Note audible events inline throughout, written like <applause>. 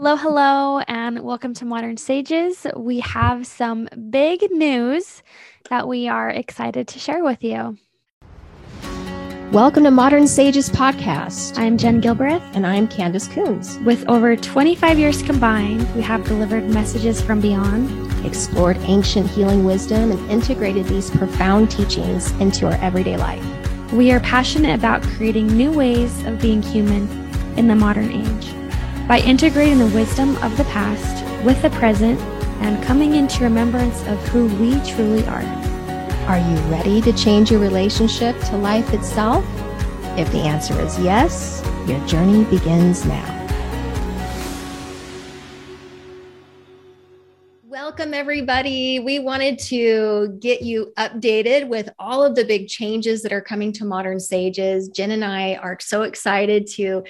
Hello, hello, and welcome to Modern Sages. We have some big news that we are excited to share with you. Welcome to Modern Sages Podcast. I'm Jen Gilbreth. And I'm Candace Coons. With over 25 years combined, we have delivered messages from beyond, explored ancient healing wisdom, and integrated these profound teachings into our everyday life. We are passionate about creating new ways of being human in the modern age by integrating the wisdom of the past with the present and coming into remembrance of who we truly are. Are you ready to change your relationship to life itself? If the answer is yes, your journey begins now. Welcome, everybody. We wanted to get you updated with all of the big changes that are coming to Modern Sages. Jen and I are so excited to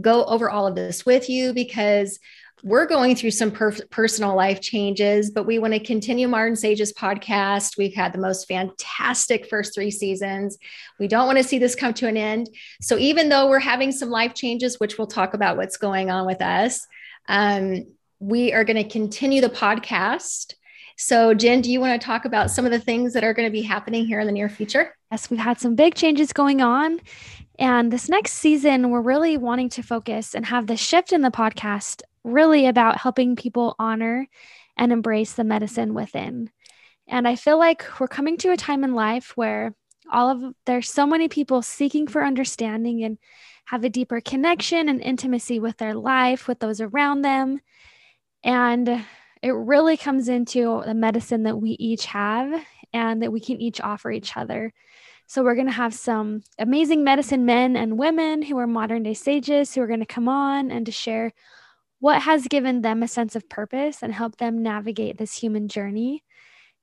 go over all of this with you because we're going through some per- personal life changes, but we want to continue Modern Sages podcast. We've had the most fantastic first three seasons. We don't want to see this come to an end. So even though we're having some life changes, which we'll talk about what's going on with us, um, we are going to continue the podcast. So, Jen, do you want to talk about some of the things that are going to be happening here in the near future? Yes, we've had some big changes going on. And this next season, we're really wanting to focus and have the shift in the podcast really about helping people honor and embrace the medicine within. And I feel like we're coming to a time in life where all of there's so many people seeking for understanding and have a deeper connection and intimacy with their life, with those around them. And it really comes into the medicine that we each have and that we can each offer each other. So, we're going to have some amazing medicine men and women who are modern day sages who are going to come on and to share what has given them a sense of purpose and help them navigate this human journey.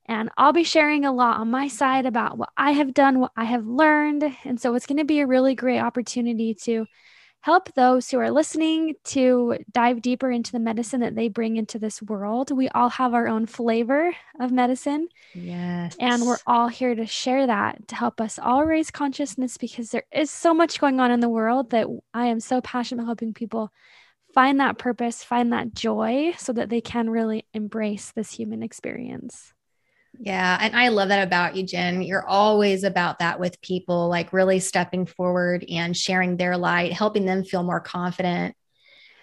And I'll be sharing a lot on my side about what I have done, what I have learned. And so, it's going to be a really great opportunity to help those who are listening to dive deeper into the medicine that they bring into this world. We all have our own flavor of medicine. Yes. And we're all here to share that to help us all raise consciousness because there is so much going on in the world that I am so passionate about helping people find that purpose, find that joy so that they can really embrace this human experience. Yeah. And I love that about you, Jen. You're always about that with people, like really stepping forward and sharing their light, helping them feel more confident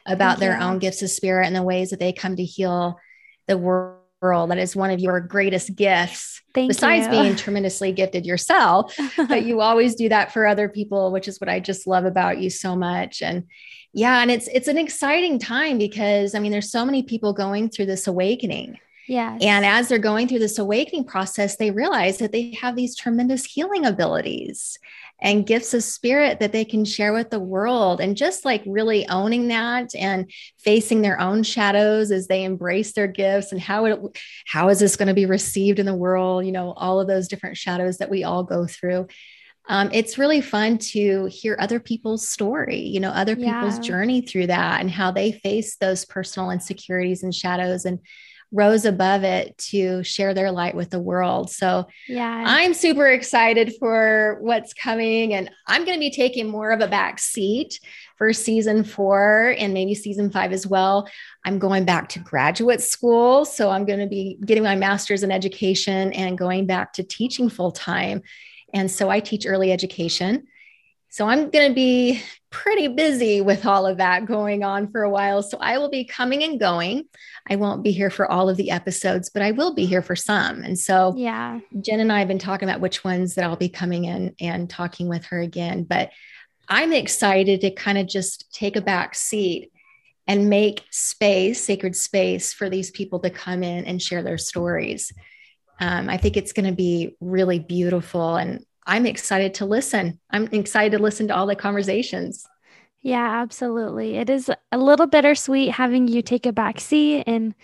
about their own gifts of spirit and the ways that they come to heal the world. That is one of your greatest gifts, Thank besides you. being tremendously gifted yourself. but you <laughs> always do that for other people, which is what I just love about you so much. And yeah, and it's it's an exciting time because I mean, there's so many people going through this awakening Yes. and as they're going through this awakening process, they realize that they have these tremendous healing abilities and gifts of spirit that they can share with the world. And just like really owning that and facing their own shadows as they embrace their gifts and how it, how is this going to be received in the world? You know, all of those different shadows that we all go through. Um, it's really fun to hear other people's story, you know, other people's Yeah. journey through that and how they face those personal insecurities and shadows and rose above it to share their light with the world. So yeah. I'm super excited for what's coming, and I'm going to be taking more of a back seat for season four and maybe season five as well. I'm going back to graduate school. So I'm going to be getting my master's in education and going back to teaching full time. And so I teach early education. So I'm going to be pretty busy with all of that going on for a while. So I will be coming and going. I won't be here for all of the episodes, but I will be here for some. And so yeah. Jen and I have been talking about which ones that I'll be coming in and talking with her again. But I'm excited to kind of just take a back seat and make space, sacred space for these people to come in and share their stories. Um, I think it's going to be really beautiful. And I'm excited to listen. I'm excited to listen to all the conversations. Yeah, absolutely. It is a little bittersweet having you take a back seat and,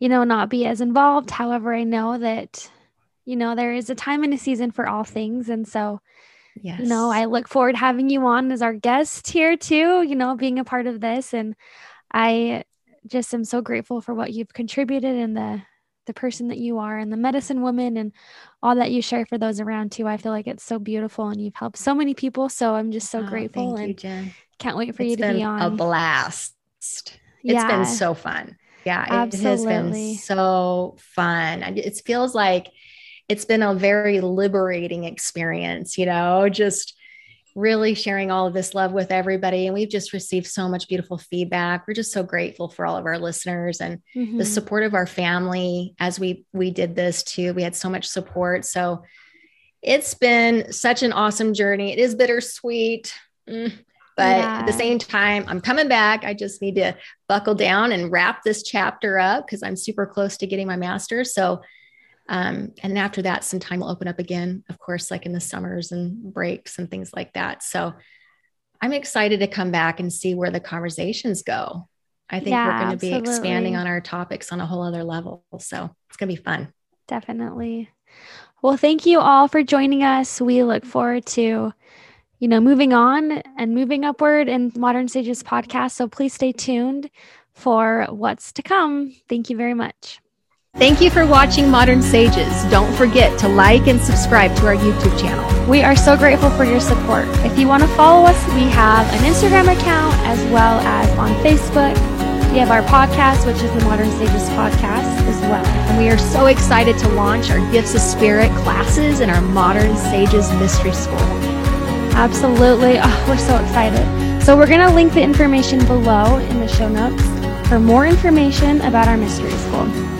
you know, not be as involved. However, I know that, you know, there is a time and a season for all things. And so, Yes. you know, I look forward to having you on as our guest here too, you know, being a part of this. And I just am so grateful for what you've contributed and the the person that you are and the medicine woman and all that you share for those around too. I feel like it's so beautiful and you've helped so many people. So I'm just so Oh, grateful thank you, and Jen. can't wait for It's you to been be a blast. It's yeah. been so fun. Yeah, Absolutely. it has been so fun. It feels like it's been a very liberating experience, you know, just really sharing all of this love with everybody. And we've just received so much beautiful feedback. We're just so grateful for all of our listeners and mm-hmm. the support of our family as we we did this too. We had so much support. So it's been such an awesome journey. It is bittersweet. Mm. But yeah. at the same time, I'm coming back. I just need to buckle down and wrap this chapter up because I'm super close to getting my master's. So um, and after that, some time will open up again, of course, like in the summers and breaks and things like that. So I'm excited to come back and see where the conversations go. I think yeah, we're going to be expanding on our topics on a whole other level. So it's going to be fun. Definitely. Well, thank you all for joining us. We look forward to, you know, moving on and moving upward in Modern Sages podcast. So please stay tuned for what's to come. Thank you very much. Thank you for watching Modern Sages. Don't forget to like and subscribe to our YouTube channel. We are so grateful for your support. If you want to follow us, we have an Instagram account as well as on Facebook. We have our podcast, which is the Modern Sages podcast as well. And we are so excited to launch our Gifts of Spirit classes in our Modern Sages Mystery School. Absolutely. Oh, we're so excited. So we're going to link the information below in the show notes for more information about our mystery school.